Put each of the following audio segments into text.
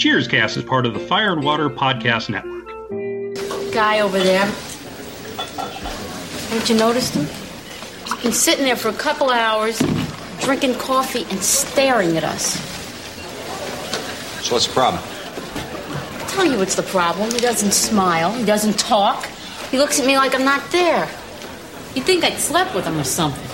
Cheerscast is part of the Fire and Water Podcast Network. Guy over there. Haven't you noticed him? He's been sitting there for a couple hours, drinking coffee and staring at us. So what's the problem? I'll tell you what's the problem. He doesn't smile. He doesn't talk. He looks at me like I'm not there. You think I'd slept with him or something.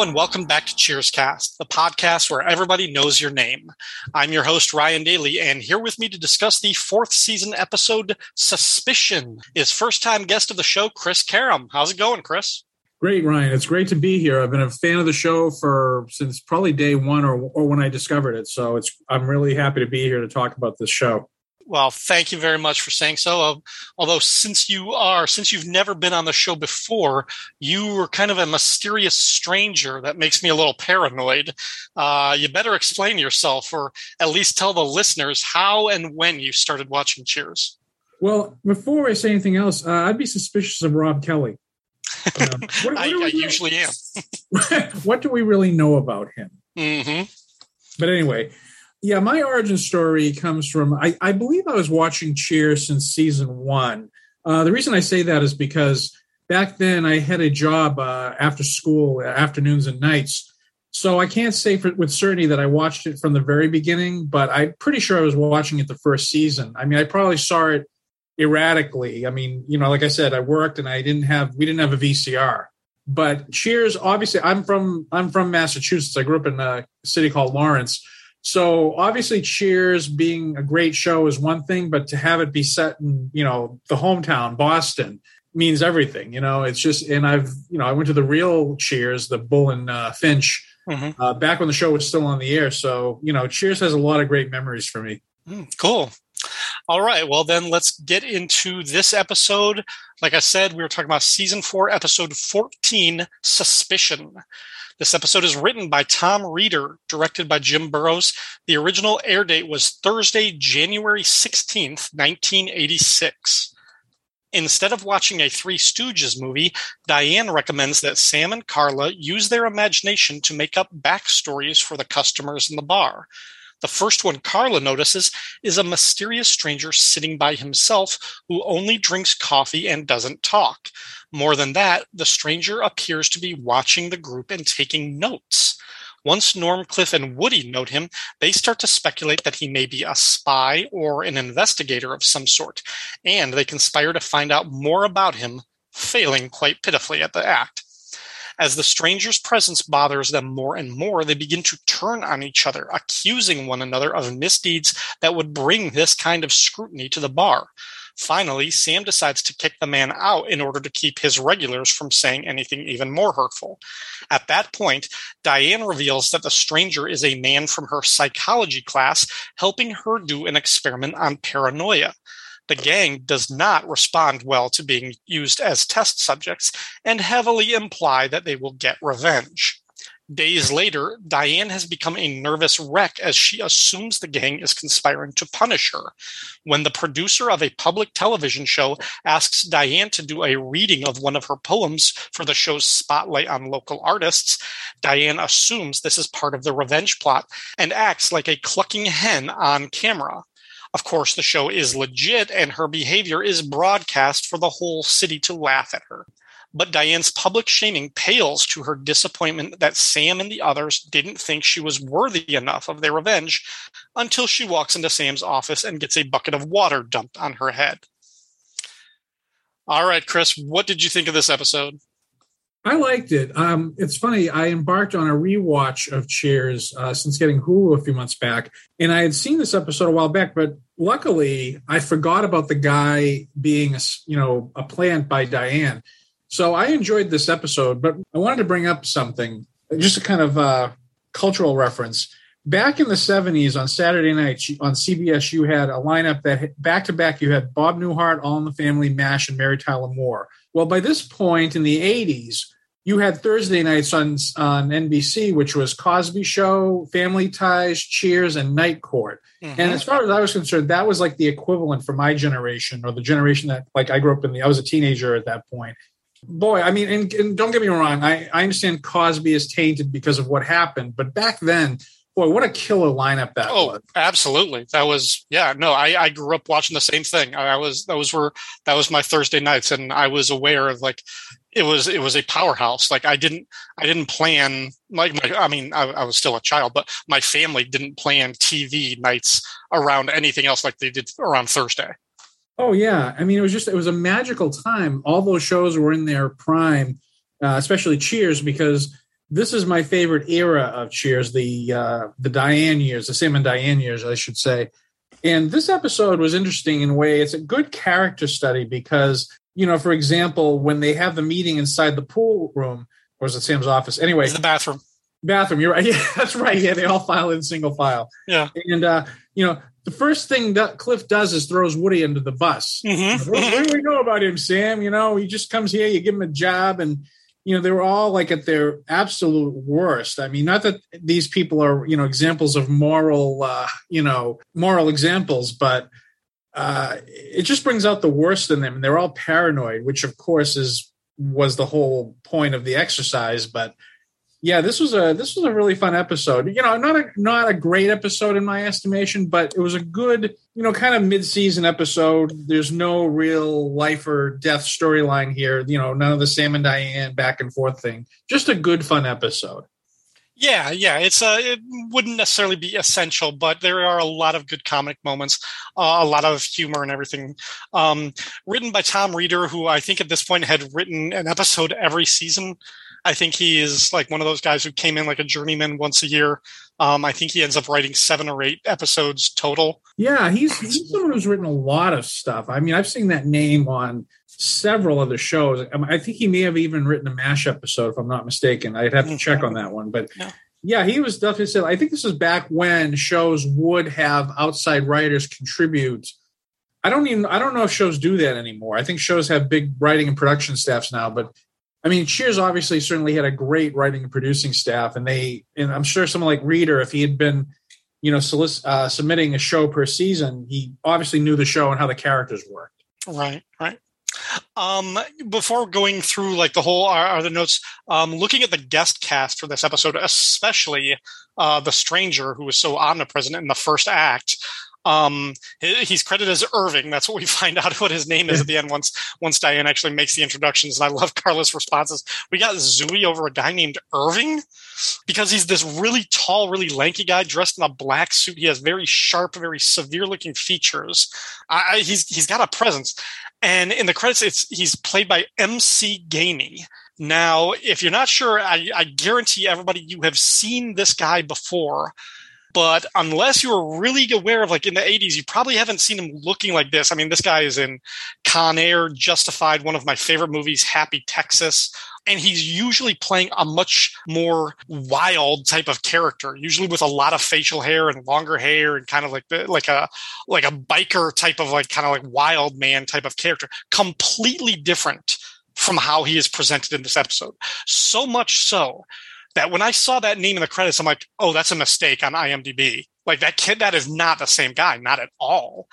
And welcome back to Cheerscast, the podcast where everybody knows your name. I'm your host Ryan Daly, and here with me to discuss the fourth season episode "Suspicion" is first-time guest of the show, Chris Karam. How's it going, Chris? Great, Ryan. It's great to be here. I've been a fan of the show for since probably day one or, or when I discovered it. So it's I'm really happy to be here to talk about this show. Well, thank you very much for saying so. Uh, although since you are since you've never been on the show before, you were kind of a mysterious stranger that makes me a little paranoid. Uh, you better explain yourself, or at least tell the listeners how and when you started watching Cheers. Well, before I say anything else, uh, I'd be suspicious of Rob Kelly. Um, what- what I, do I usually am. what do we really know about him? hmm But anyway, yeah, my origin story comes from I, I believe I was watching Cheers since season one. Uh, the reason I say that is because back then I had a job uh, after school, afternoons and nights. So I can't say for, with certainty that I watched it from the very beginning, but I'm pretty sure I was watching it the first season. I mean, I probably saw it erratically. I mean, you know, like I said, I worked and I didn't have we didn't have a VCR. But Cheers, obviously, I'm from I'm from Massachusetts. I grew up in a city called Lawrence. So obviously, Cheers being a great show is one thing, but to have it be set in you know the hometown, Boston, means everything. You know, it's just and I've you know I went to the real Cheers, the Bull and uh, Finch, Mhm. uh, back when the show was still on the air. So you know, Cheers has a lot of great memories for me. Mm, Cool. All right. Well, then let's get into this episode. Like I said, we were talking about season four, episode 14 Suspicion. This episode is written by Tom Reeder, directed by Jim Burrows. The original air date was Thursday, January 16th, 1986. Instead of watching a Three Stooges movie, Diane recommends that Sam and Carla use their imagination to make up backstories for the customers in the bar. The first one Carla notices is a mysterious stranger sitting by himself who only drinks coffee and doesn't talk. More than that, the stranger appears to be watching the group and taking notes. Once Norm Cliff and Woody note him, they start to speculate that he may be a spy or an investigator of some sort, and they conspire to find out more about him, failing quite pitifully at the act. As the stranger's presence bothers them more and more, they begin to turn on each other, accusing one another of misdeeds that would bring this kind of scrutiny to the bar. Finally, Sam decides to kick the man out in order to keep his regulars from saying anything even more hurtful. At that point, Diane reveals that the stranger is a man from her psychology class helping her do an experiment on paranoia. The gang does not respond well to being used as test subjects and heavily imply that they will get revenge. Days later, Diane has become a nervous wreck as she assumes the gang is conspiring to punish her. When the producer of a public television show asks Diane to do a reading of one of her poems for the show's spotlight on local artists, Diane assumes this is part of the revenge plot and acts like a clucking hen on camera. Of course, the show is legit and her behavior is broadcast for the whole city to laugh at her. But Diane's public shaming pales to her disappointment that Sam and the others didn't think she was worthy enough of their revenge until she walks into Sam's office and gets a bucket of water dumped on her head. All right, Chris, what did you think of this episode? I liked it. Um, it's funny. I embarked on a rewatch of Cheers uh, since getting Hulu a few months back, and I had seen this episode a while back. But luckily, I forgot about the guy being, a, you know, a plant by Diane. So I enjoyed this episode. But I wanted to bring up something, just a kind of uh, cultural reference. Back in the '70s, on Saturday nights on CBS, you had a lineup that back to back. You had Bob Newhart, All in the Family, Mash, and Mary Tyler Moore. Well, by this point in the 80s, you had Thursday nights on on NBC, which was Cosby Show, Family Ties, Cheers, and Night Court. Mm-hmm. And as far as I was concerned, that was like the equivalent for my generation or the generation that like I grew up in. The, I was a teenager at that point. Boy, I mean, and, and don't get me wrong, I, I understand Cosby is tainted because of what happened, but back then, boy, what a killer lineup that Oh, was. absolutely. That was yeah. No, I, I grew up watching the same thing. I, I was those were that was my Thursday nights, and I was aware of like it was it was a powerhouse. Like I didn't I didn't plan like my I mean I, I was still a child, but my family didn't plan TV nights around anything else like they did around Thursday. Oh yeah, I mean, it was just it was a magical time. All those shows were in their prime, uh, especially Cheers, because this is my favorite era of Cheers, the uh, the Diane years, the Sam and Diane years, I should say. And this episode was interesting in a way. It's a good character study because you know, for example, when they have the meeting inside the pool room, or is it Sam's office? Anyway, It's the bathroom. bathroom. You're right. Yeah, that's right. Yeah, they all file in single file. Yeah. And uh, you know, the first thing that Cliff does is throws Woody under the bus. Mm-hmm. What, what do we know about him, Sam? You know, he just comes here, you give him a job, and you know, they were all like at their absolute worst. I mean, not that these people are, you know, examples of moral, uh, you know, moral examples, but uh, it just brings out the worst in them, and they're all paranoid, which of course is was the whole point of the exercise. But yeah, this was a this was a really fun episode. You know, not a not a great episode in my estimation, but it was a good, you know, kind of mid season episode. There's no real life or death storyline here. You know, none of the Sam and Diane back and forth thing. Just a good fun episode. Yeah, yeah. It's uh, it wouldn't necessarily be essential, but there are a lot of good comic moments, uh, a lot of humor and everything. Um, written by Tom Reeder, who I think at this point had written an episode every season. I think he is like one of those guys who came in like a journeyman once a year. Um, I think he ends up writing seven or eight episodes total. Yeah, he's he's someone who's written a lot of stuff. I mean, I've seen that name on several other shows. I, think he may have even written a Mash episode, if I'm not mistaken. I'd have to check on that one, but Yeah. yeah, he was definitely said. I think this is back when shows would have outside writers contribute. I don't even I don't know if shows do that anymore. I think shows have big writing and production staffs now, but I mean, Cheers obviously certainly had a great writing and producing staff, and they and I'm sure someone like Reeder, if he had been you know, solic- uh, submitting a show per season, he obviously knew the show and how the characters worked. Right, right. Um, before going through like the whole our the notes, um, looking at the guest cast for this episode, especially uh, the stranger who was so omnipresent in the first act. Um, he's credited as Irving. That's what we find out what his name is at the end once once Diane actually makes the introductions. And I love Carla's responses. We got Zooey over a guy named Irving because he's this really tall, really lanky guy dressed in a black suit. He has very sharp, very severe looking features. I, he's he's got a presence. And in the credits, it's he's played by MC Gainey. Now, if you're not sure, I, I guarantee everybody you have seen this guy before. But unless you were really aware of like in the 80s, you probably haven't seen him looking like this. I mean, this guy is in Con Air, Justified, one of my favorite movies, Happy Texas. And he's usually playing a much more wild type of character, usually with a lot of facial hair and longer hair and kind of like the, like a like a biker type of like kind of like wild man type of character, completely different from how he is presented in this episode. So much so that when I saw that name in the credits, I'm like, oh, that's a mistake on IMDb. Like that kid, that is not the same guy, not at all.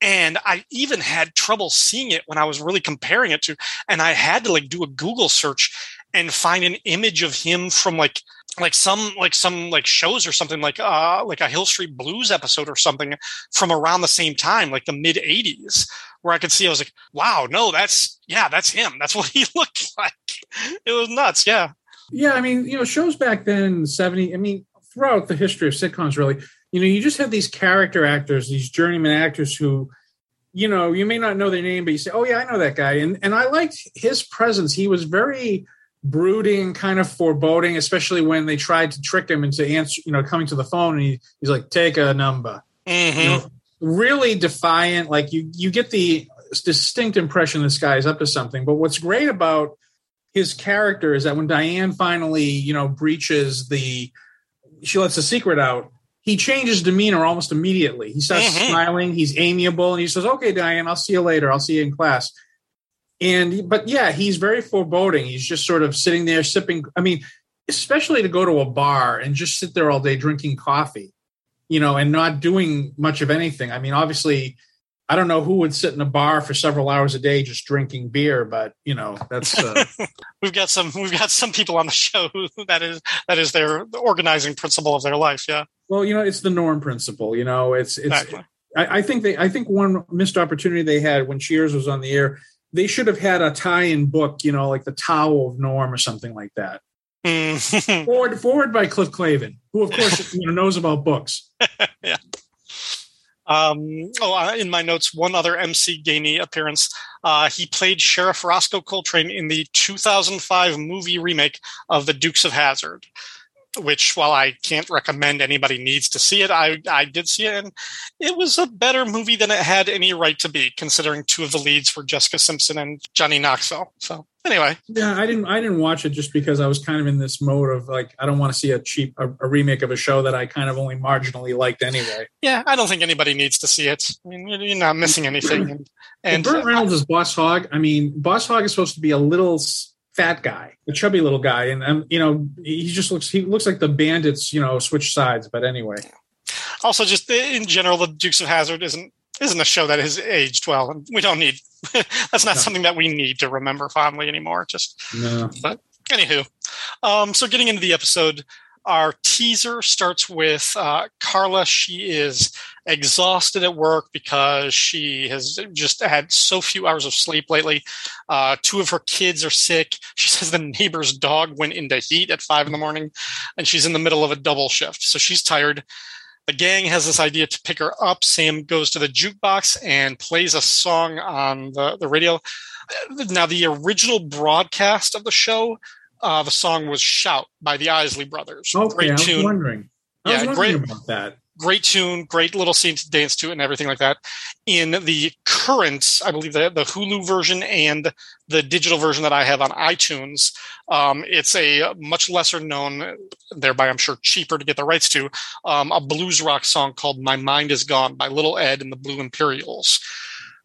And I even had trouble seeing it when I was really comparing it to, and I had to like do a Google search and find an image of him from like like some like some like shows or something like uh like a Hill Street Blues episode or something from around the same time, like the mid '80s, where I could see I was like, wow, no, that's yeah, that's him. That's what he looked like. It was nuts. Yeah. Yeah, I mean, you know, shows back then 70, I mean, throughout the history of sitcoms, really, you know, you just have these character actors, these journeyman actors who, you know, you may not know their name, but you say, oh, yeah, I know that guy. And, and I liked his presence. He was very brooding, kind of foreboding, especially when they tried to trick him into answer, you know, coming to the phone and he, he's like, take a number. Mhm. You know, really defiant. Like you, you get the distinct impression this guy is up to something. But what's great about his character is that when Diane finally, you know, breaches the, she lets the secret out. He changes demeanor almost immediately. He starts Mhm. smiling. He's amiable, and he says, "Okay, Diane, I'll see you later. I'll see you in class." And but yeah, he's very foreboding. He's just sort of sitting there sipping. I mean, especially to go to a bar and just sit there all day drinking coffee, you know, and not doing much of anything. I mean, obviously, I don't know who would sit in a bar for several hours a day just drinking beer, but you know, that's uh, we've got some we've got some people on the show who that is that is their the organizing principle of their life. Yeah. well, you know, it's the norm principle. You know, it's it's. Exactly. I, I think they. I think one missed opportunity they had when Cheers was on the air. They should have had a tie-in book, you know, like the Tao of Norm or something like that. Mm. Forward, forward by Cliff Clavin, who of course you know knows about books. Um, oh, uh, in my notes, one other MC Gainey appearance. Uh, he played Sheriff Rosco Coltrane in the 2005 movie remake of The Dukes of Hazzard, which, while I can't recommend anybody needs to see it, I, I did see it, and it was a better movie than it had any right to be, considering two of the leads were Jessica Simpson and Johnny Knoxville. So, anyway, Yeah, I didn't. I didn't watch it just because I was kind of in this mode of like I don't want to see a cheap a, a remake of a show that I kind of only marginally liked anyway. yeah, I don't think anybody needs to see it. I mean, you're- not missing anything. And, And and Burt Reynolds is Boss Hogg. I mean, Boss Hogg is supposed to be a little fat guy, a chubby little guy, and um, you know he just looks he looks like the bandits. You know, switch sides. But anyway, also just in general the dukes of Hazzard isn't isn't a show that has aged well and we don't need that's not No. something that we need to remember fondly anymore just no. anywho um so getting into the episode our teaser starts with uh, Carla. She is exhausted at work because she has just had so few hours of sleep lately. Uh, two of her kids are sick. She says the neighbor's dog went into heat at five in the morning, and she's in the middle of a double shift. So she's tired. The gang has this idea to pick her up. Sam goes to the jukebox and plays a song on the, the radio. Now, the original broadcast of the show, uh, the song was Shout by the Isley Brothers. Okay, great I was tune, wondering. I Yeah, was wondering great. about that. Great tune, great little scene to dance to, and everything like that. In the current, I believe the, the Hulu version and the digital version that I have on iTunes, um, it's a much lesser known, thereby I'm sure cheaper to get the rights to, um, a blues rock song called "My Mind Is Gone" by Little Ed and the Blues Imperials.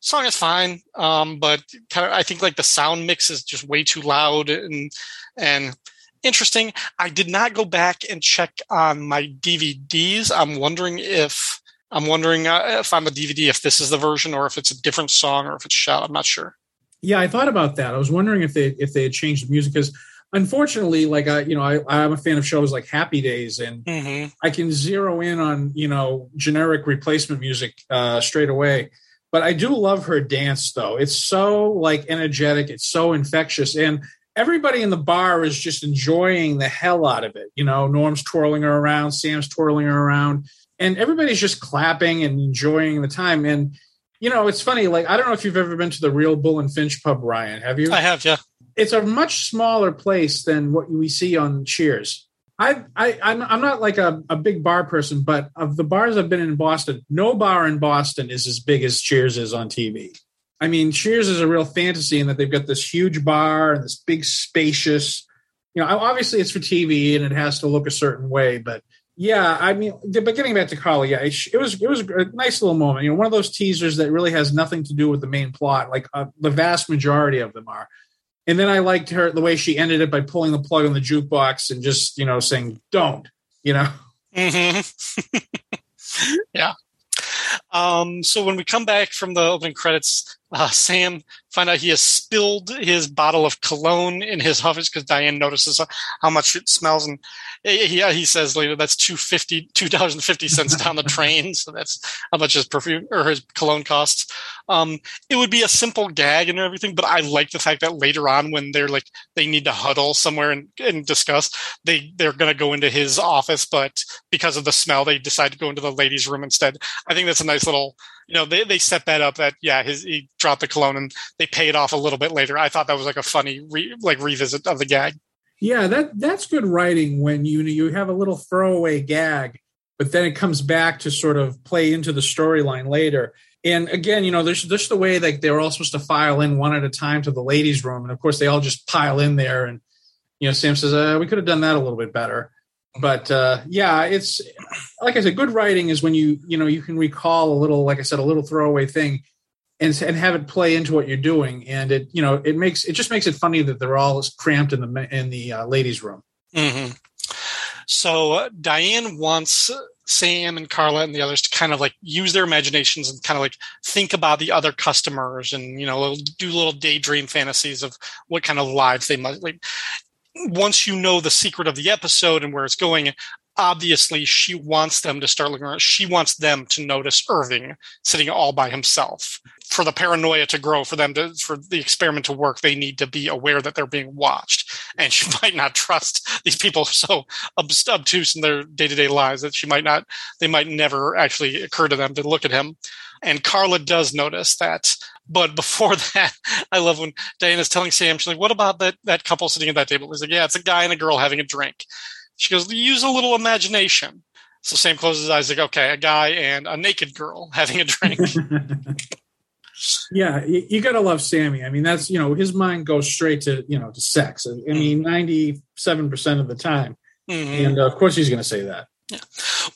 Song is fine, um, but kind of I think like the sound mix is just way too loud and and interesting. I did not go back and check on my DVDs. I'm wondering if I'm wondering uh, if I'm a DVD if this is the version or if it's a different song or if it's shot. I'm not sure. Yeah, I thought about that. I was wondering if they if they had changed the music because unfortunately, like I you know I I'm a fan of shows like Happy Days and hmm I can zero in on you know generic replacement music uh, straight away. But I do love her dance though. It's so like energetic. It's so infectious, and everybody in the bar is just enjoying the hell out of it. You know, Norm's twirling her around, Sam's twirling her around, and everybody's just clapping and enjoying the time. And you know, it's funny. Like I don't know if you've ever been to the Real Bull and Finch pub, Ryan. Have you? I have, yeah. it's a much smaller place than what we see on Cheers. I, I I'm I'm not like a, a big bar person, but of the bars I've been in Boston, no bar in Boston is as big as Cheers is on TV. I mean, Cheers is a real fantasy in that they've got this huge bar and this big spacious. You know, obviously it's for TV and it has to look a certain way, but yeah, I mean, but getting back to Carla, yeah, it, was it was a nice little moment. You know, one of those teasers that really has nothing to do with the main plot. Like uh, the vast majority of them are. And then I liked her the way she ended it by pulling the plug on the jukebox and just you know saying "don't," you know. hmm yeah. Um, so when we come back from the opening credits, uh, Sam find out he has spilled his bottle of cologne in his office because Diane notices how much it smells, and he, he, he says later that's two fifty two dollars and fifty cents down the train, So that's how much his perfume or his cologne costs. Um, it would be a simple gag and everything, but I like the fact that later on when they're like they need to huddle somewhere and, and discuss, they they're going to go into his office, but because of the smell, they decide to go into the ladies' room instead. I think that's a nice little, you know, they, they set that up that, yeah, his, he dropped the cologne and they pay it off a little bit later. I thought that was like a funny, re, like revisit of the gag. Yeah, that that's good writing when you you have a little throwaway gag, but then it comes back to sort of play into the storyline later. And again, you know, there's just the way like they're all supposed to file in one at a time to the ladies' room, and of course they all just pile in there. And you know, Sam says, uh, "We could have done that a little bit better." But uh, yeah, it's like I said, good writing is when you you know you can recall a little, like I said, a little throwaway thing. and and have it play into what you're doing. And it you know it makes it just makes it funny that they're all cramped in the in the uh, ladies' room. hmm So uh, Diane wants Sam and Carla and the others to kind of like use their imaginations and kind of like think about the other customers and you know do little daydream fantasies of what kind of lives they must like. Once you know the secret of the episode and where it's going, obviously she wants them to start looking around. She wants them to notice Irving sitting all by himself. For the paranoia to grow, for them to for the experiment to work, they need to be aware that they're being watched. And she might not trust these people so obtuse in their day to day lives that she might not. They might never actually occur to them to look at him. And Carla does notice that. But before that, I love when Diane's telling Sam, she's like, "What about that that couple sitting at that table?" He's like, "Yeah, it's a guy and a girl having a drink." She goes, use a little imagination. So Sam closes his eyes, like, okay, a guy and a naked girl having a drink. yeah, you, you got to love Sammy. I mean, that's you know his mind goes straight to you know to sex. I mean, ninety seven percent of the time, Mhm. and uh, of course he's going to say that. Yeah.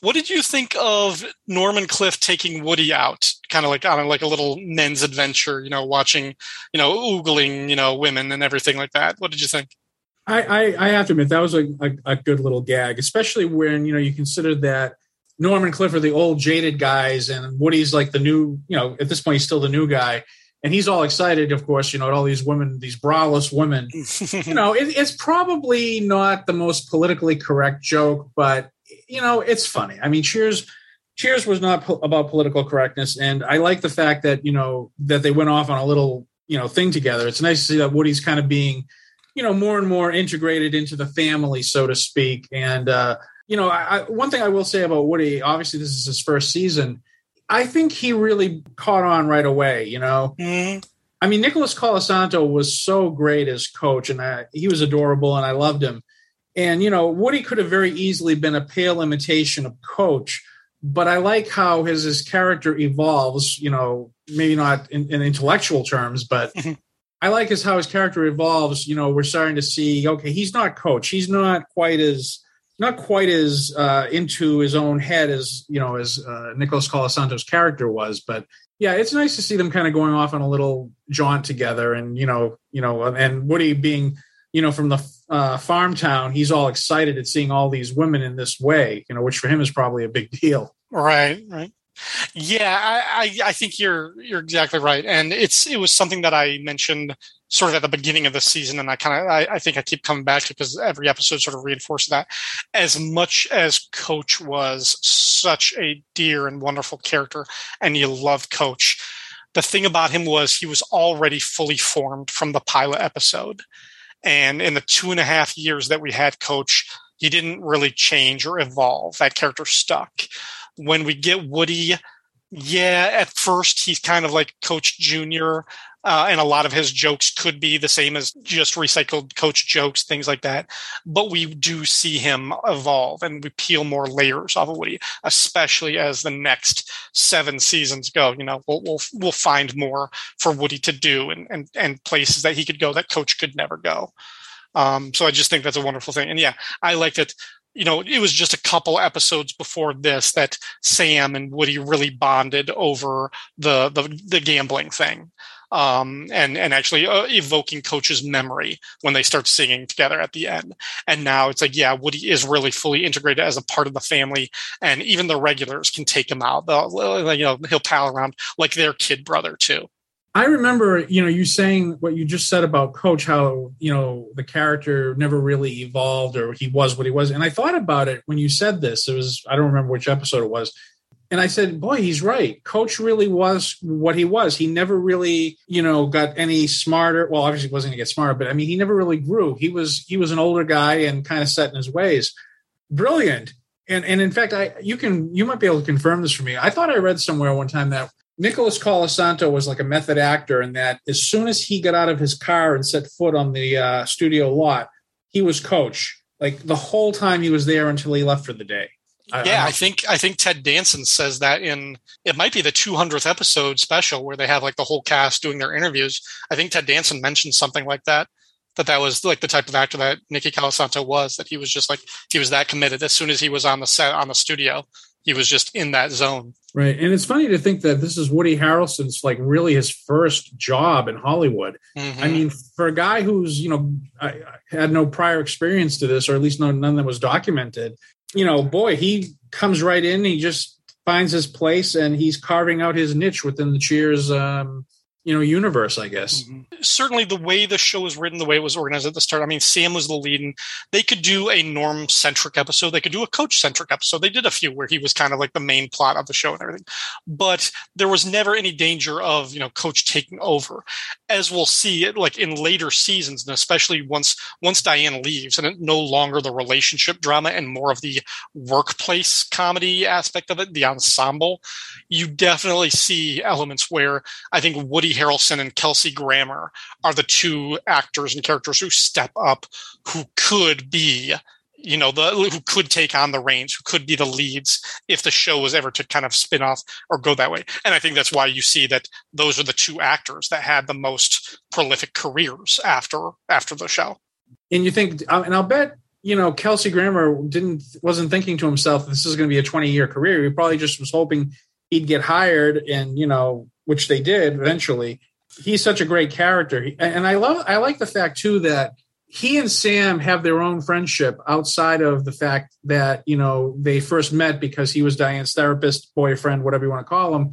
What did you think of Norm and Cliff taking Woody out, kind of like on like a little men's adventure? You know, watching, you know, oogling, you know, women and everything like that. What did you think? I, I, I have to admit that was a, a, a good little gag, especially when you know you consider that Norm and Cliff are the old jaded guys, and Woody's like the new. You know, at this point he's still the new guy, and he's all excited, of course. You know, at all these women, these braless women. you know, it, it's probably not the most politically correct joke, but you know, it's funny. I mean, Cheers. Cheers was not po- about political correctness, and I like the fact that you know that they went off on a little you know thing together. It's nice to see that Woody's kind of being you know more and more integrated into the family so to speak. And uh you know I, I, one thing i will say about woody obviously this is his first season i think he really caught on right away you know? Mhm. i mean nicholas colasanto was so great as coach and I, he was adorable and i loved him. And you know woody could have very easily been a pale imitation of coach but i like how his his character evolves you know maybe not in, in intellectual terms but I like is how his character evolves. You know, we're starting to see. Okay, he's not coach. He's not quite as not quite as uh, into his own head as you know as uh, Nicholas Colasanto's character was. But yeah, it's nice to see them kind of going off on a little jaunt together, and you know, you know, and Woody being you know from the uh, farm town, he's all excited at seeing all these women in this way. You know, which for him is probably a big deal. Right, right. Yeah, I, I, I think you're you're exactly right, and it's it was something that I mentioned sort of at the beginning of the season, and I kind of I, I think I keep coming back to because every episode sort of reinforces that. As much as Coach was such a dear and wonderful character, and you loved Coach, the thing about him was he was already fully formed from the pilot episode, and in the two and a half years that we had Coach, he didn't really change or evolve. That character stuck when we get Woody, yeah, at first he's kind of like Coach Junior, uh, and a lot of his jokes could be the same as just recycled Coach jokes, things like that. But we do see him evolve, and we peel more layers off of Woody, especially as the next seven seasons go. You know, we'll we'll, we'll find more for Woody to do, and and and places that he could go that Coach could never go. Um, so I just think that's a wonderful thing. And yeah, I like that you know, it was just a couple episodes before this that Sam and Woody really bonded over the the, the gambling thing, um, and and actually uh, evoking Coach's memory when they start singing together at the end. And now it's like, yeah, Woody is really fully integrated as a part of the family, and even the regulars can take him out. They'll, you know, he'll pal around like their kid brother too. I remember, you know, you saying what you just said about Coach, how you know the character never really evolved, or he was what he was. And I thought about it when you said this. It was I don't remember which episode it was, and I said, "Boy, he's right. Coach really was what he was. He never really, you know, got any smarter. Well, obviously, wasn't going to get smarter, but I mean, he never really grew. He was he was an older guy and kind of set in his ways. Brilliant. And and in fact, I you can you might be able to confirm this for me. I thought I read somewhere one time that Nicholas Colasanto was like a method actor in that as soon as he got out of his car and set foot on the uh, studio lot, he was coach. Like the whole time he was there until he left for the day. I- yeah, I'm I think I think Ted Danson says that in it might be the 200th episode special where they have like the whole cast doing their interviews. I think Ted Danson mentioned something like that. That that was like the type of actor that Nicky Colasanto was. That he was just like he was that committed. As soon as he was on the set on the studio, he was just in that zone. Right. And it's funny to think that this is Woody Harrelson's like really his first job in Hollywood. Mhm. I mean, for a guy who's, you know, I, I had no prior experience to this, or at least no, none that was documented, you know, boy, he comes right in, he just finds his place and he's carving out his niche within the Cheers, um, you know, universe, I guess. Mm-hmm. certainly the way the show was written, the way it was organized at the start. I mean, Sam was the lead, and they could do a norm centric episode. They could do a coach centric episode. They did a few where he was kind of like the main plot of the show and everything, but there was never any danger of you know coach taking over, as we'll see like in later seasons, and especially once once Diane leaves, and no longer the relationship drama and more of the workplace comedy aspect of it, the ensemble. You definitely see elements where I think Woody Harrelson and Kelsey Grammer are the two actors and characters who step up, who could be, you know, the who could take on the reins, who could be the leads if the show was ever to kind of spin off or go that way. And I think that's why you see that those are the two actors that had the most prolific careers after after the show. And you think, uh, and I'll bet, you know, Kelsey Grammer didn't, wasn't thinking to himself, this is going to be a 20 year career. He probably just was hoping he'd get hired and, you know, which they did eventually. He's such a great character. And I love, I like the fact too that he and Sam have their own friendship outside of the fact that, you know, they first met because he was Diane's therapist, boyfriend, whatever you want to call him.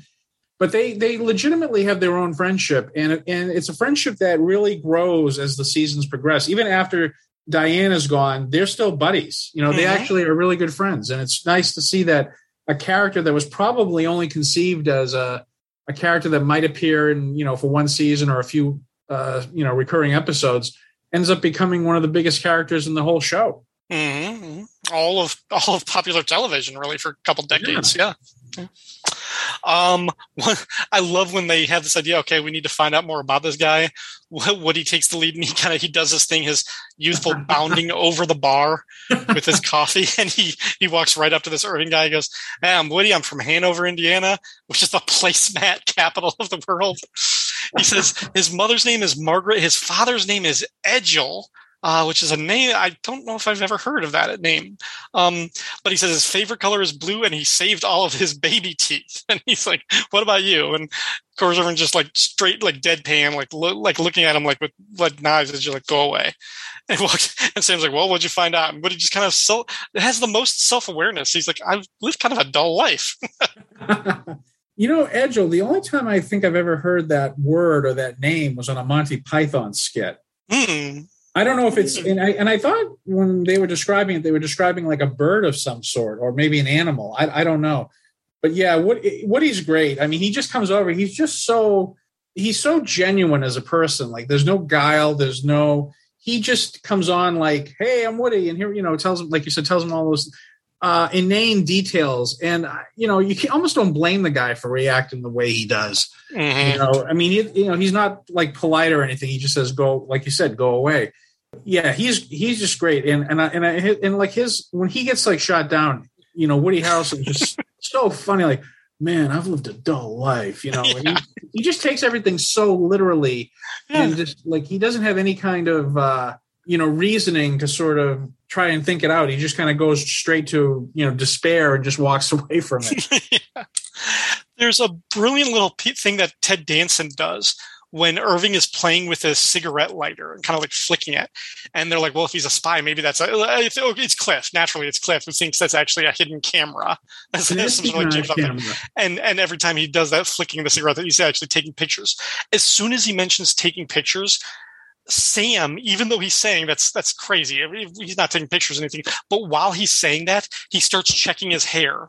But they they legitimately have their own friendship, and and it's a friendship that really grows as the seasons progress. Even after Diane is gone, they're still buddies. You know, they Mhm. actually are really good friends, and it's nice to see that a character that was probably only conceived as a a character that might appear in you know for one season or a few uh, you know recurring episodes ends up becoming one of the biggest characters in the whole show. hmm All of all of popular television, really, for a couple decades. Yeah. Yeah. Um, I love when they have this idea. Okay, we need to find out more about this guy. What, Woody takes the lead, and he kind of he does this thing, his youthful bounding over the bar with his coffee, and he he walks right up to this Irving guy. He goes, "Hey, I'm Woody. I'm from Hanover, Indiana, which is the placemat capital of the world." He says his mother's name is Margaret. His father's name is Edgel uh, which is a name I don't know if I've ever heard of that name. Um, but he says his favorite color is blue, and he saved all of his baby teeth. And he's like, "What about you?" And of course, everyone's just like straight, like deadpan, like lo- like looking at him like with like knives. As you like go away. And and Sam's like, "Well, what'd you find out?" And Woody just kind of so it has the most self awareness. He's like, "I've lived kind of a dull life." you know, Edgel, the only time I think I've ever heard that word or that name was on a Monty Python skit. Hmm. I don't know if it's hmm. and I and I thought when they were describing it, they were describing like a bird of some sort or maybe an animal. I, I don't know, but yeah, what Woody's great. I mean, he just comes over. He's just so he's so genuine as a person. Like there's no guile. There's no. He just comes on like, "Hey, I'm Woody," and here you know tells him like you said tells him all those uh, inane details, and uh, you know you almost don't blame the guy for reacting the way he does. Mhm. You know, I mean, he, you know, he's not like polite or anything. He just says, "Go," like you said, "Go away." Yeah, he's he's just great, and and I, and I, and like his when he gets like shot down, you know, Woody Harrelson just so funny. Like, man, I've lived a dull life. You know, and he, he just takes everything so literally, and just like he doesn't have any kind of uh, you know reasoning to sort of try and think it out. He just kind of goes straight to you know despair and just walks away from it. Yeah. There's a brilliant little thing that Ted Danson does when Irving is playing with a cigarette lighter and kind of like flicking it. And they're like, well, if he's a spy, maybe that's a, uh, it's, oh, it's Cliff. Naturally, it's Cliff who thinks that's actually a hidden camera. That's, some sort of espionage jig up there. camera. and and every time he does that flicking the cigarette that he's actually taking pictures as soon as he mentions taking pictures sam even though he's saying that's that's crazy he's not taking pictures or anything but while he's saying that he starts checking his hair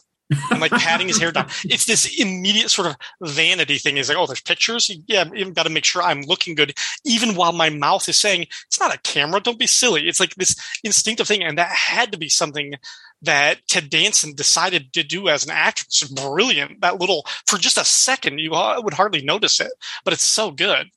and like patting his hair down it's this immediate sort of vanity thing he's like oh there's pictures yeah i've got to make sure i'm looking good even while my mouth is saying it's not a camera don't be silly it's like this instinctive thing and that had to be something that Ted Danson decided to do as an actor. It's brilliant. That little, for just a second, you uh, would hardly notice it, but it's so good.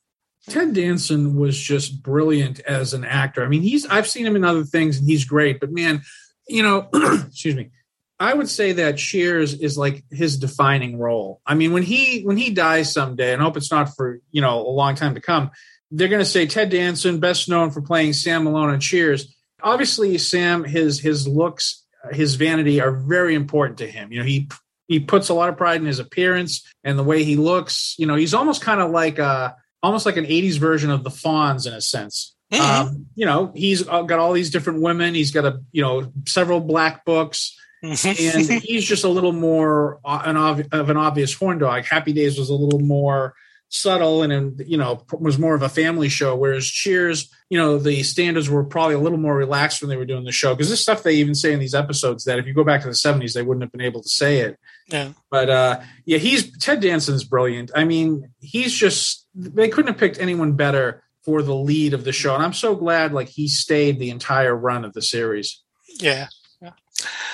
Ted Danson was just brilliant as an actor. I mean, he's I've seen him in other things and he's great, but man, you know, excuse me. I would say that Cheers is like his defining role. I mean, when he when he dies someday, and I hope it's not for, you know, a long time to come, they're going to say Ted Danson, best known for playing Sam Malone on Cheers. Obviously, Sam his his looks, his vanity are very important to him. You know, he he puts a lot of pride in his appearance and the way he looks. You know, he's almost kind of like a almost like an '80s version of the Fonz in a sense. Mhm. Um, you know, he's got all these different women. He's got a you know several black books, and he's just a little more uh, an ob- of an obvious horn dog. Happy Days was a little more subtle and, and you know was more of a family show whereas cheers you know the standards were probably a little more relaxed when they were doing the show. Because this stuff they even say in these episodes that if you go back to the 70s they wouldn't have been able to say it. Yeah. but uh yeah he's ted danson's brilliant. I mean he's just they couldn't have picked anyone better for the lead of the show. And i'm so glad like he stayed the entire run of the series. Yeah.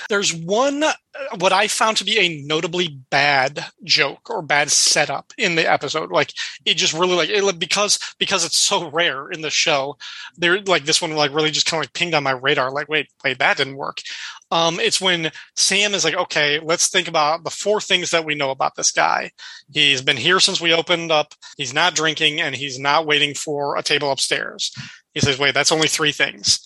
There's one, uh, what I found to be a notably bad joke or bad setup in the episode. Like it just really like it, because because it's so rare in the show. There, like this one, like really just kind of like pinged on my radar. Like, wait, wait, that didn't work. Um, it's when Sam is like, okay, let's think about the four things that we know about this guy. He's been here since we opened up. He's not drinking, and he's not waiting for a table upstairs. He says, wait, that's only three things.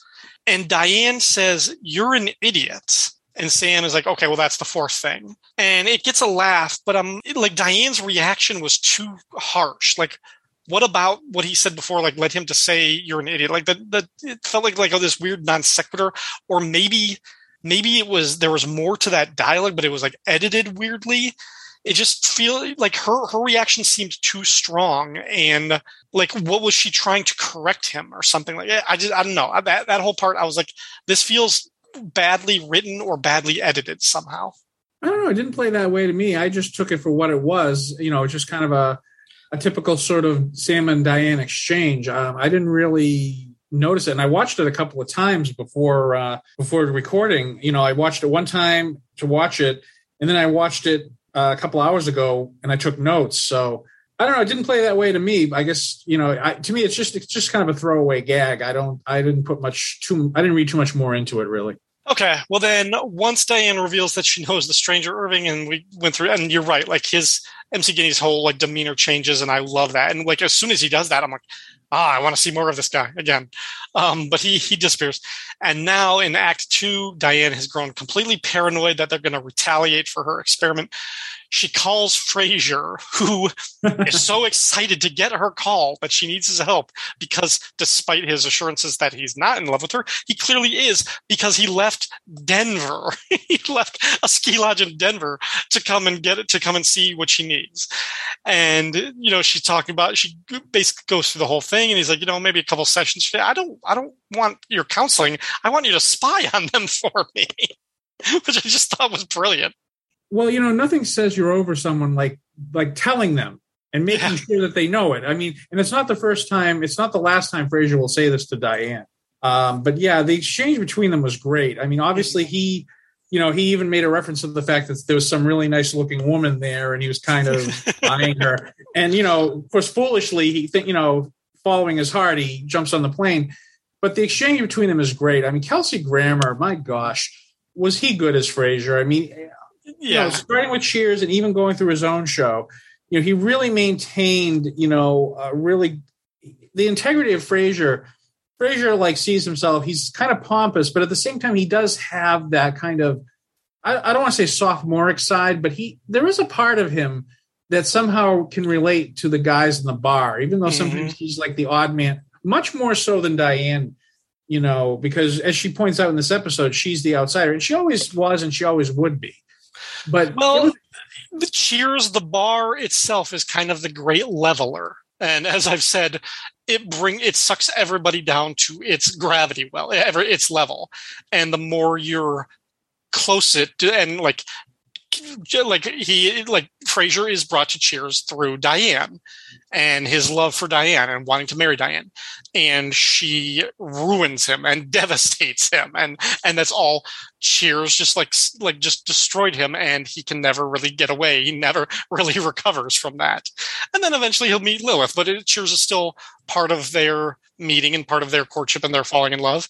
And Diane says, You're an idiot. And Sam is like, Okay, well, that's the fourth thing. And it gets a laugh, but um, I'm like, Diane's reaction was too harsh. Like, what about what he said before, like, led him to say you're an idiot? Like, the, the, it felt like, like, oh, this weird non sequitur. Or maybe, maybe it was, there was more to that dialogue, but it was like edited weirdly. It just feel like her, her reaction seemed too strong. And, like what was she trying to correct him or something like? Eh, I just I don't know that that whole part I was like this feels badly written or badly edited somehow. I don't know. It didn't play that way to me. I just took it for what it was. You know, just kind of a, a typical sort of Sam and Diane exchange. Um, I didn't really notice it, and I watched it a couple of times before uh, before recording. You know, I watched it one time to watch it, and then I watched it uh, a couple hours ago, and I took notes. So I don't know. It didn't play that way to me. I guess you know. I, to me, it's just it's just kind of a throwaway gag. I don't. I didn't put much too. I didn't read too much more into it, really. Okay, well then, once Diane reveals that she knows the stranger Irving, and we went through, and you're right, like his MC Gainey's whole like demeanor changes, and I love that. And like as soon as he does that, I'm like, ah, I want to see more of this guy again. Um, but he he disappears, and now in Act Two, Diane has grown completely paranoid that they're going to retaliate for her experiment. She calls Frasier, who is so excited to get her call, but she needs his help because despite his assurances that he's not in love with her, he clearly is because he left Denver. he left a ski lodge in Denver to come and get it, to come and see what she needs. And, you know, she's talking about, she basically goes through the whole thing and he's like, you know, maybe a couple sessions. I don't, I don't want your counseling. I want you to spy on them for me, which I just thought was brilliant. Well, you know, nothing says you're over someone like like telling them and making Yeah. sure that they know it. I mean, and it's not the first time, it's not the last time Frasier will say this to Diane. Um, but yeah, the exchange between them was great. I mean, obviously he, you know, he even made a reference to the fact that there was some really nice looking woman there, and he was kind of eyeing her. And you know, of course, foolishly, he think you know, following his heart, he jumps on the plane. But the exchange between them is great. I mean, Kelsey Grammer, my gosh, was he good as Frasier? I mean, you know, Yeah. starting with Cheers and even going through his own show, you know, he really maintained, you know, uh, really the integrity of Frasier. Frasier like sees himself; he's kind of pompous, but at the same time, he does have that kind of I, I don't want to say sophomoric side, but he there is a part of him that somehow can relate to the guys in the bar, even though sometimes mm-hmm. he's like the odd man, much more so than Diane. You know, because as she points out in this episode, she's the outsider, and she always was, and she always would be. But Well, the Cheers, the bar itself is kind of the great leveler. And as I've said, it bring it sucks everybody down to its gravity well, ever its level. And the more you're close it to, and like like he like Frasier is brought to Cheers through Diane and his love for Diane and wanting to marry Diane. And she ruins him and devastates him. And and that's all Cheers just like like just destroyed him and he can never really get away. He never really recovers from that. And then eventually he'll meet Lilith but it, Cheers is still part of their meeting and part of their courtship and their falling in love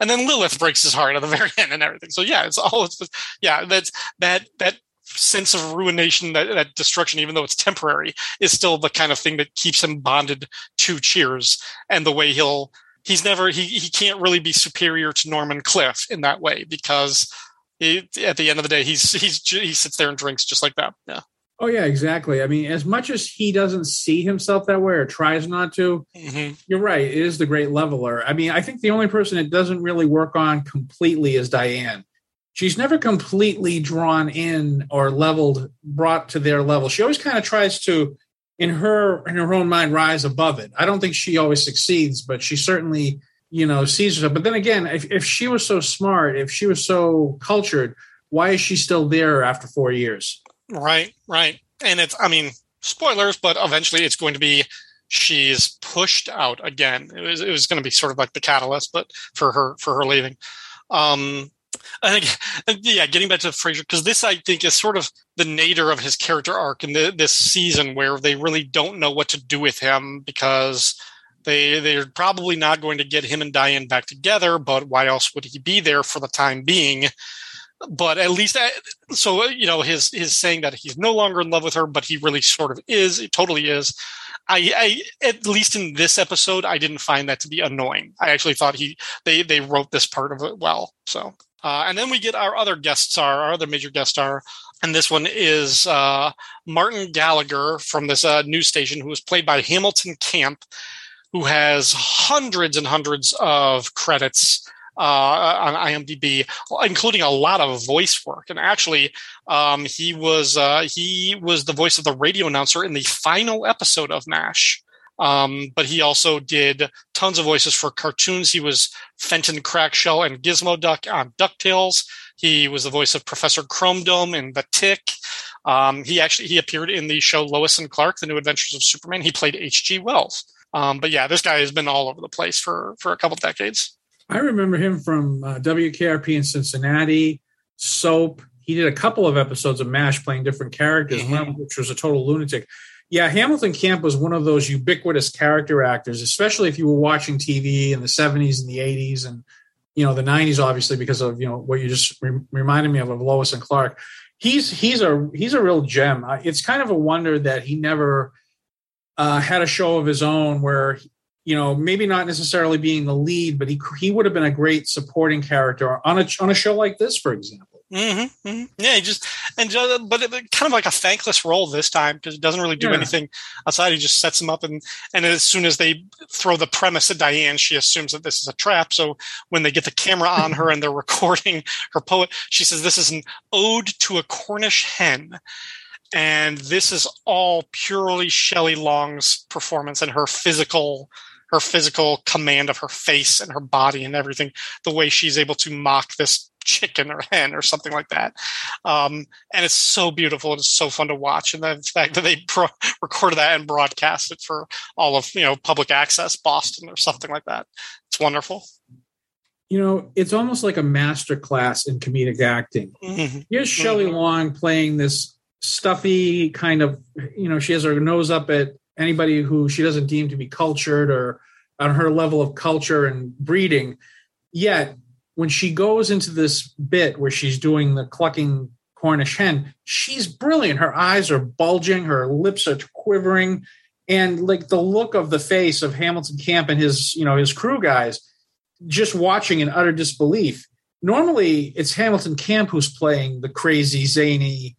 and then Lilith breaks his heart at the very end and everything so yeah it's all it's yeah that's that that sense of ruination that, that destruction even though it's temporary is still the kind of thing that keeps him bonded to cheers and the way he'll he's never he, he can't really be superior to norm and cliff in that way because he, at the end of the day, he's he's he sits there and drinks just like that. Yeah. Oh yeah, exactly. I mean, as much as he doesn't see himself that way or tries not to, hmm you're right. It is the great leveler. I mean, I think the only person it doesn't really work on completely is Diane. She's never completely drawn in or leveled, brought to their level. She always kind of tries to, in her in her own mind, rise above it. I don't think she always succeeds, but she certainly, you know, sees herself. But then again, if, if she was so smart, if she was so cultured, why is she still there after four years? Right, right. And it's, I mean, spoilers, but eventually it's going to be she's pushed out again. It was, it was going to be sort of like the catalyst, but for her, for her leaving. Um, I think, yeah, getting back to Frasier because this I think is sort of the nadir of his character arc in the, this season, where they really don't know what to do with him because they they're probably not going to get him and Diane back together. But why else would he be there for the time being? But at least I, so you know his his saying that he's no longer in love with her but he really sort of is totally is. I, I at least in this episode i didn't find that to be annoying. I actually thought he they they wrote this part of it well so. Uh, and then we get our other guest star our other major guest star and this one is uh, martin gallagher from this uh, news station who was played by hamilton camp who has hundreds and hundreds of credits on IMDb, including a lot of voice work. And actually, um, he was uh, he was the voice of the radio announcer in the final episode of MASH. Um, but he also did tons of voices for cartoons. He was Fenton Crackshell and Gizmo Duck on DuckTales. He was the voice of Professor Chrome Dome in The Tick. Um, he actually he appeared in the show Lois and Clark: The New Adventures of Superman. He played H.G. Wells. Um, but yeah, this guy has been all over the place for for a couple decades. I remember him from uh, WKRP in Cincinnati, Soap. He did a couple of episodes of MASH playing different characters, one of which was a total lunatic. Yeah, Hamilton Camp was one of those ubiquitous character actors, especially if you were watching TV in the 70s and the 80s and you know the 90s obviously because of you know what you just re- reminded me of of Lois and Clark. He's he's a he's a real gem. It's kind of a wonder that he never uh, had a show of his own where you know maybe not necessarily being the lead, but he he would have been a great supporting character on a on a show like this, for example. Mm-hmm, hmm Yeah, he just and just, but it, kind of like a thankless role this time because it doesn't really do Yeah. anything outside. He just sets him up, and and as soon as they throw the premise at Diane, she assumes that this is a trap. So when they get the camera on her and they're recording her poet, she says this is an ode to a Cornish hen. And this is all purely Shelley Long's performance and her physical, her physical command of her face and her body and everything. The way she's able to mock this chicken or hen or something like that. Um, and it's so beautiful and it's so fun to watch. And the fact that they pro- recorded that and broadcast it for all of you know public access Boston or something like that. It's wonderful. You know, it's almost like a master class in comedic acting. Mhm. Here's Shelley Mhm. Long playing this stuffy kind of, you know, she has her nose up at anybody who she doesn't deem to be cultured or on her level of culture and breeding. Yet, when she goes into this bit where she's doing the clucking Cornish hen, she's brilliant. Her eyes are bulging, her lips are quivering, and like the look of the face of Hamilton Camp and his, you know, his crew guys just watching in utter disbelief. Normally, it's Hamilton Camp who's playing the crazy, zany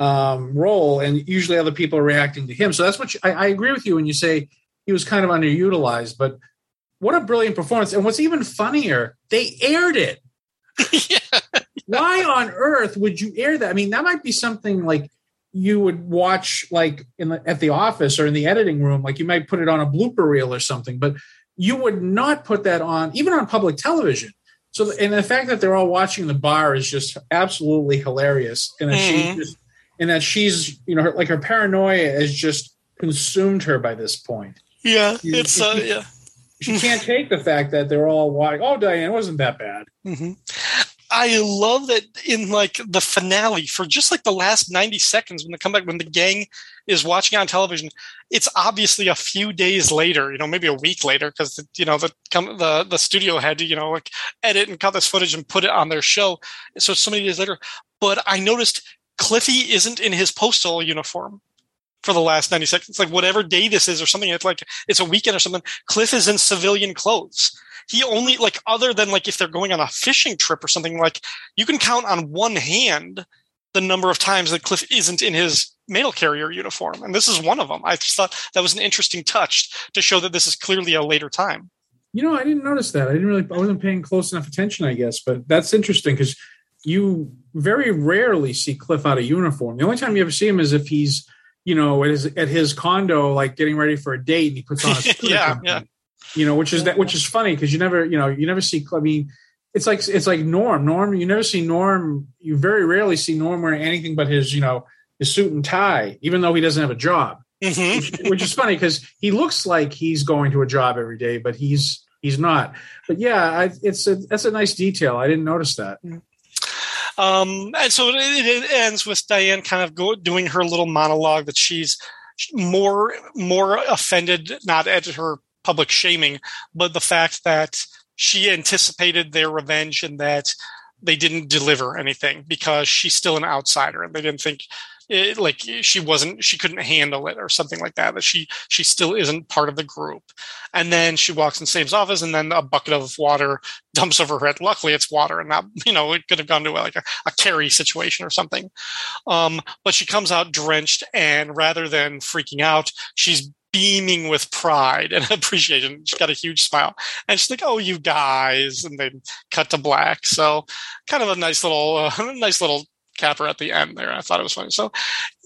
um, role, and usually other people are reacting to him. So that's what you, I, I agree with you when you say he was kind of underutilized. But what a brilliant performance! And what's even funnier, they aired it. yeah. Why on earth would you air that? I mean, that might be something like you would watch like in the, at the office or in the editing room. Like you might put it on a blooper reel or something, but you would not put that on even on public television. So, and the fact that they're all watching the bar is just absolutely hilarious, and Mhm. she just, and that she's, you know, her, like her paranoia has just consumed her by this point. Yeah, You- it's uh, yeah. She can't take the fact that they're all watching. Oh, Diane, wasn't that bad. hmm I love that in like the finale for just like the last 90 seconds when they come back, when the gang is watching on television, it's obviously a few days later, you know, maybe a week later, because, you know, the, the, the studio had to, you know, like edit and cut this footage and put it on their show. So it's so many days later. But I noticed Cliffy isn't in his postal uniform for the last 90 seconds. Like whatever day this is or something, it's like it's a weekend or something. Cliff is in civilian clothes. he only like other than like if they're going on a fishing trip or something like you can count on one hand the number of times that Cliff isn't in his mail carrier uniform, and this is one of them. I just thought that was an interesting touch to show that this is clearly a later time. You know, I didn't notice that. I didn't really. I wasn't paying close enough attention, I guess. But that's interesting because you very rarely see Cliff out of uniform. The only time you ever see him is if he's, you know, at his at his condo, like getting ready for a date, and he puts on a yeah, yeah. You know, which is that which is funny because you never, you know, you never see. I mean, it's like it's like Norm. Norm, you never see Norm. You very rarely see Norm wearing anything but his, you know, his suit and tie, even though he doesn't have a job. Mm-hmm. Which, which is funny because he looks like he's going to a job every day, but he's he's not. But yeah, I, it's a, that's a nice detail. I didn't notice that. Um, and so it, it ends with Diane kind of go, doing her little monologue that she's more more offended not at her public shaming, but the fact that she anticipated their revenge and that they didn't deliver anything because she's still an outsider and they didn't think it, like she wasn't she couldn't handle it or something like that that she she still isn't part of the group and then she walks in Sam's office and then a bucket of water dumps over her head luckily it's water and not you know it could have gone to like a, a Carrie situation or something um, but she comes out drenched and rather than freaking out she's beaming with pride and appreciation. She's got a huge smile. And she's like, "Oh, you guys," and they cut to black. So, kind of a nice little, uh, nice little capper at the end there. I thought it was funny. So,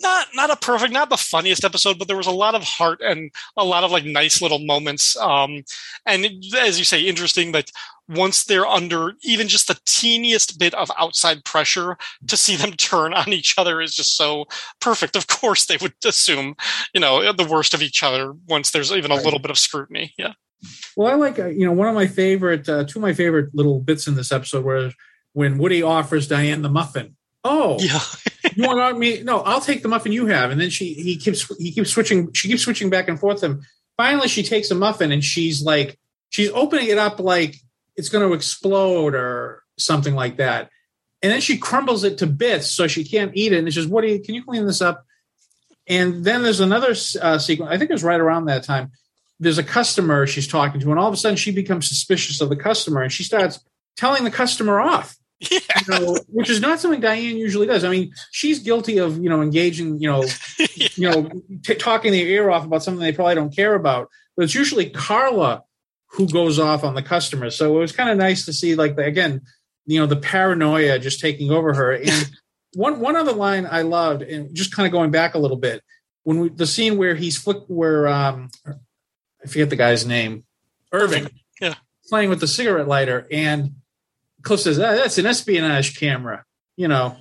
not not a perfect, not the funniest episode, but there was a lot of heart and a lot of like nice little moments. Um, and as you say, interesting that once they're under even just the teeniest bit of outside pressure to see them turn on each other is just so perfect. Of course, they would assume, you know, the worst of each other once there's even a little bit of scrutiny. Yeah. Well, I like, uh, you know, one of my favorite, uh, two of my favorite little bits in this episode where when Woody offers Diane the muffin. Oh, Yeah. you want me? No, I'll take the muffin you have. And then she, he keeps, he keeps switching. She keeps switching back and forth. And finally, she takes a muffin and she's like, she's opening it up like it's going to explode or something like that. And then she crumbles it to bits so she can't eat it. And it's just, Woody, can you clean this up? And then there's another uh, sequence. I think it was right around that time. There's a customer she's talking to, and all of a sudden she becomes suspicious of the customer, and she starts telling the customer off. Yeah. You know, which is not something Diane usually does. I mean, she's guilty of you know engaging, you know, you know, t- talking their ear off about something they probably don't care about. But it's usually Carla who goes off on the customer. So it was kind of nice to see, like the, again, you know, the paranoia just taking over her. And one one other line I loved, and just kind of going back a little bit, when we, the scene where he's flick, where um, I forget the guy's name, Irving, Yeah. playing with the cigarette lighter, and Cliff says, ah, "That's an espionage camera," you know.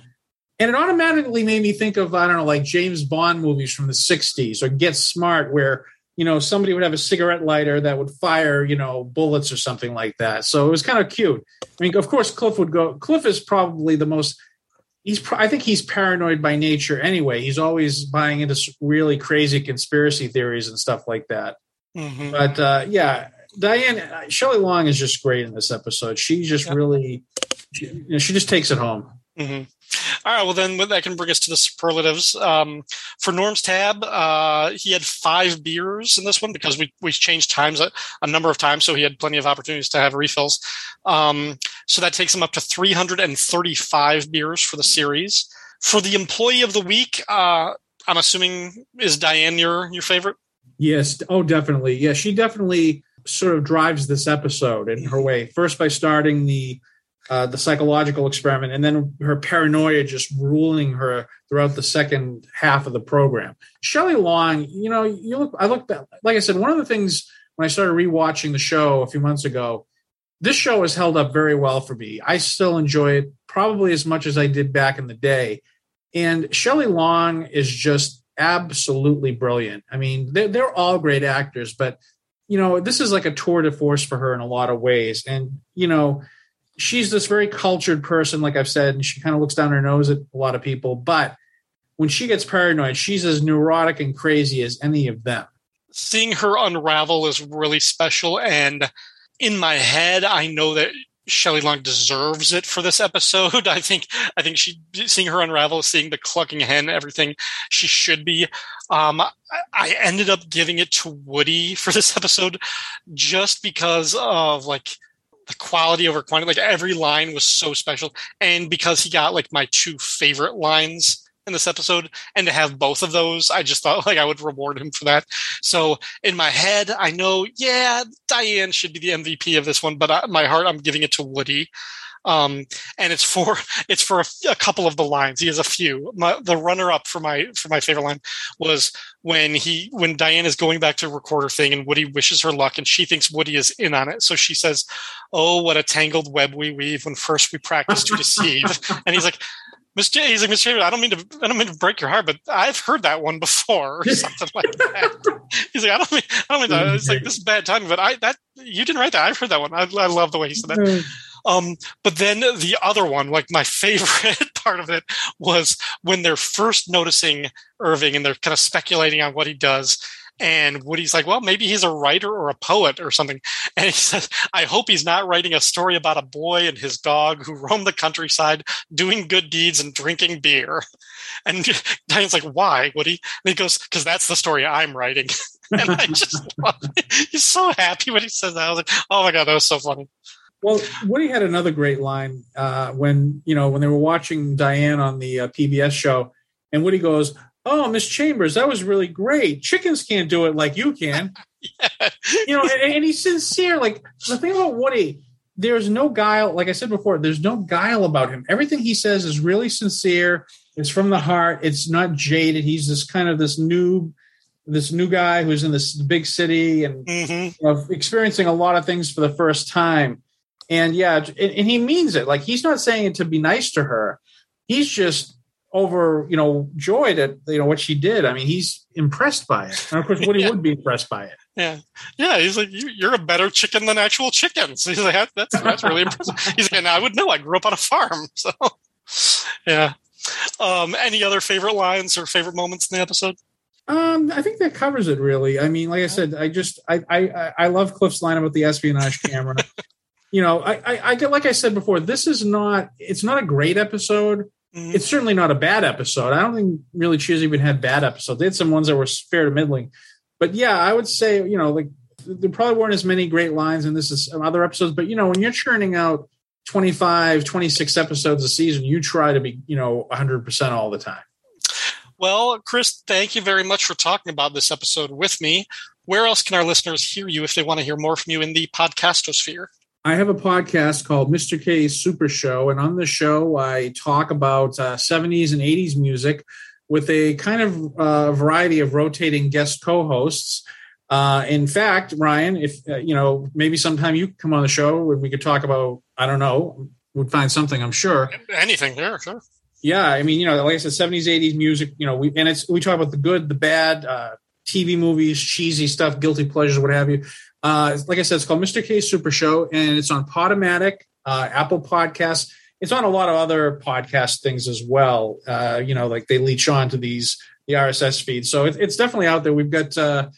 And it automatically made me think of I don't know, like James Bond movies from the '60s or Get Smart, where you know somebody would have a cigarette lighter that would fire you know bullets or something like that. So it was kind of cute. I mean, of course, Cliff would go. Cliff is probably the most. He's. pro- I think he's paranoid by nature anyway. He's always buying into really crazy conspiracy theories and stuff like that. Mhm. But uh, yeah, Diane Shelley Long is just great in this episode. She just Yep. really, she, you know, she just takes it home. hmm All right. Well, then that can bring us to the superlatives. Um, for Norm's tab, uh, he had five beers in this one because we we changed times a, a number of times, so he had plenty of opportunities to have refills. Um, so that takes him up to 335 beers for the series. For the employee of the week, uh, I'm assuming is Diane your your favorite? Yes. Oh, definitely. Yeah, she definitely sort of drives this episode in her way. First by starting the uh, the psychological experiment, and then her paranoia just ruling her throughout the second half of the program. Shelley Long, you know, you look. I look back. Like I said, one of the things when I started rewatching the show a few months ago, this show has held up very well for me. I still enjoy it probably as much as I did back in the day. And Shelley Long is just absolutely brilliant. I mean, they're, they're all great actors, but you know, this is like a tour de force for her in a lot of ways. And you know, she's this very cultured person, like I've said, and she kind of looks down her nose at a lot of people. But when she gets paranoid, she's as neurotic and crazy as any of them. seeing her unravel is really special and in my head i know that Shelley Long deserves it for this episode. I think I think she seeing her unravel, seeing the clucking hen, everything she should be. Um, I, I ended up giving it to Woody for this episode just because of like the quality over quantity. Like every line was so special, and because he got like my two favorite lines in this episode, and to have both of those, I just thought like I would reward him for that. So in my head, I know, yeah, Diane should be the MVP of this one, but I, my heart, I'm giving it to Woody. Um, and it's for it's for a, a, couple of the lines. He has a few. My, the runner up for my for my favorite line was when he when Diane is going back to record her thing, and Woody wishes her luck, and she thinks Woody is in on it. So she says, "Oh, what a tangled web we weave when first we practice to deceive." and he's like, Mr. He's like, Mr. Chambers, I don't mean to, I don't mean to break your heart, but I've heard that one before, or something like that. He's like, I don't mean, I don't mean that. It's like this is bad timing, but I that you didn't write that. I've heard that one. I, I love the way he said that. Um, but then the other one, like my favorite part of it, was when they're first noticing Irving and they're kind of speculating on what he does. And Woody's like, well, maybe he's a writer or a poet or something. And he says, I hope he's not writing a story about a boy and his dog who roam the countryside doing good deeds and drinking beer. And Diane's like, why, Woody? And he goes, because that's the story I'm writing. and I just love it. He's so happy when he says that. I was like, oh my God, that was so funny. Well, Woody had another great line uh, when you know when they were watching Diane on the uh, PBS show, and Woody goes, "Oh, Miss Chambers, that was really great. Chickens can't do it like you can." yeah. You know, and, and, he's sincere. Like the thing about Woody, there's no guile. Like I said before, there's no guile about him. Everything he says is really sincere. It's from the heart. It's not jaded. He's this kind of this new this new guy who's in this big city and mm-hmm. you know, experiencing a lot of things for the first time and yeah, and, and he means it. Like he's not saying it to be nice to her. He's just over, you know, joyed at you know what she did. I mean, he's impressed by it. And of course, Woody yeah. would be impressed by it. Yeah, yeah. He's like, you, are a better chicken than actual chickens. He's like, that's that's really impressive. He's like, I would know. I grew up on a farm, so yeah. Um, any other favorite lines or favorite moments in the episode? Um, I think that covers it really. I mean, like I said, I just I I I love Cliff's line about the espionage camera you know, I, I, I get like I said before, this is not it's not a great episode. Mm-hmm. It's certainly not a bad episode. I don't think really Cheers even had bad episodes. They had some ones that were fair to middling, but yeah, I would say you know like there probably weren't as many great lines in this as other episodes. But you know, when you're churning out 25, 26 episodes a season, you try to be you know 100 percent all the time. Well, Chris, thank you very much for talking about this episode with me. Where else can our listeners hear you if they want to hear more from you in the podcastosphere? I have a podcast called Mr. K's Super Show, and on the show, I talk about uh, 70s and 80s music with a kind of uh, variety of rotating guest co-hosts. Uh, in fact, Ryan, if uh, you know, maybe sometime you come on the show and we could talk about, I don't know, we'd find something. I'm sure anything. Yeah, sure. Yeah, I mean, you know, like I said, 70s, 80s music. You know, we and it's we talk about the good, the bad, uh, TV movies, cheesy stuff, guilty pleasures, what have you. Uh, like I said, it's called Mr. K Super Show, and it's on Podomatic, uh, Apple Podcasts. It's on a lot of other podcast things as well. Uh, you know, like they leech on to these the RSS feed. So it, it's definitely out there. We've got uh,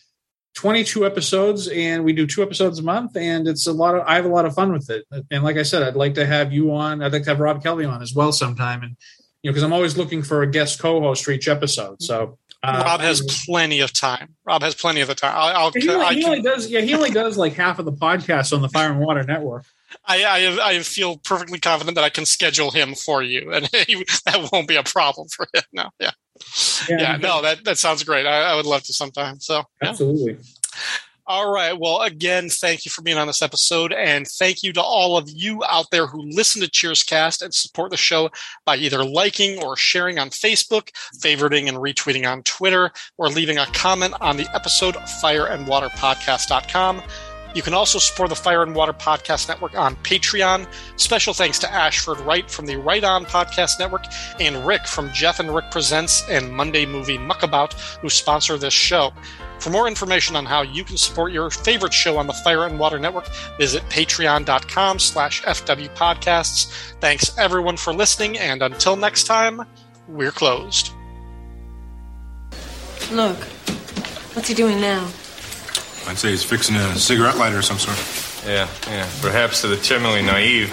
22 episodes, and we do two episodes a month, and it's a lot of. I have a lot of fun with it. And like I said, I'd like to have you on. I'd like to have Rob Kelly on as well sometime, and you know, because I'm always looking for a guest co-host for each episode. So uh, Rob has plenty of time. Rob has plenty of the time. I'll, I'll he, only, he only does. Yeah, he only does like half of the podcast on the Fire and Water Network. I, I, I feel perfectly confident that I can schedule him for you, and he, that won't be a problem for him. No, yeah, yeah, yeah no, that that sounds great. I, I would love to sometime. So yeah. All right. Well, again, thank you for being on this episode. And thank you to all of you out there who listen to Cheerscast and support the show by either liking or sharing on Facebook, favoriting and retweeting on Twitter, or leaving a comment on the episode fireandwaterpodcast.com. You can also support the Fire and Water Podcast Network on Patreon. Special thanks to Ashford Wright from the Right On Podcast Network and Rick from Jeff and Rick Presents and Monday Movie Muckabout, who sponsor this show. For more information on how you can support your favorite show on the Fire and Water Network, visit patreon.com slash fwpodcasts. Thanks everyone for listening, and until next time, we're closed. Look, what's he doing now? I'd say he's fixing a cigarette lighter of some sort. Yeah, yeah, perhaps to the terminally naive.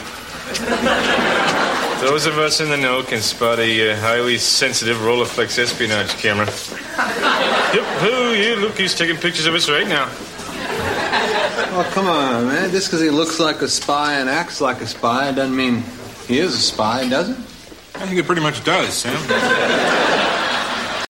Those of us in the know can spot a uh, highly sensitive Rolleiflex espionage camera. yep, oh, yeah, look, he's taking pictures of us right now. Oh, come on, man. Just because he looks like a spy and acts like a spy doesn't mean he is a spy, does it? I think it pretty much does, Sam.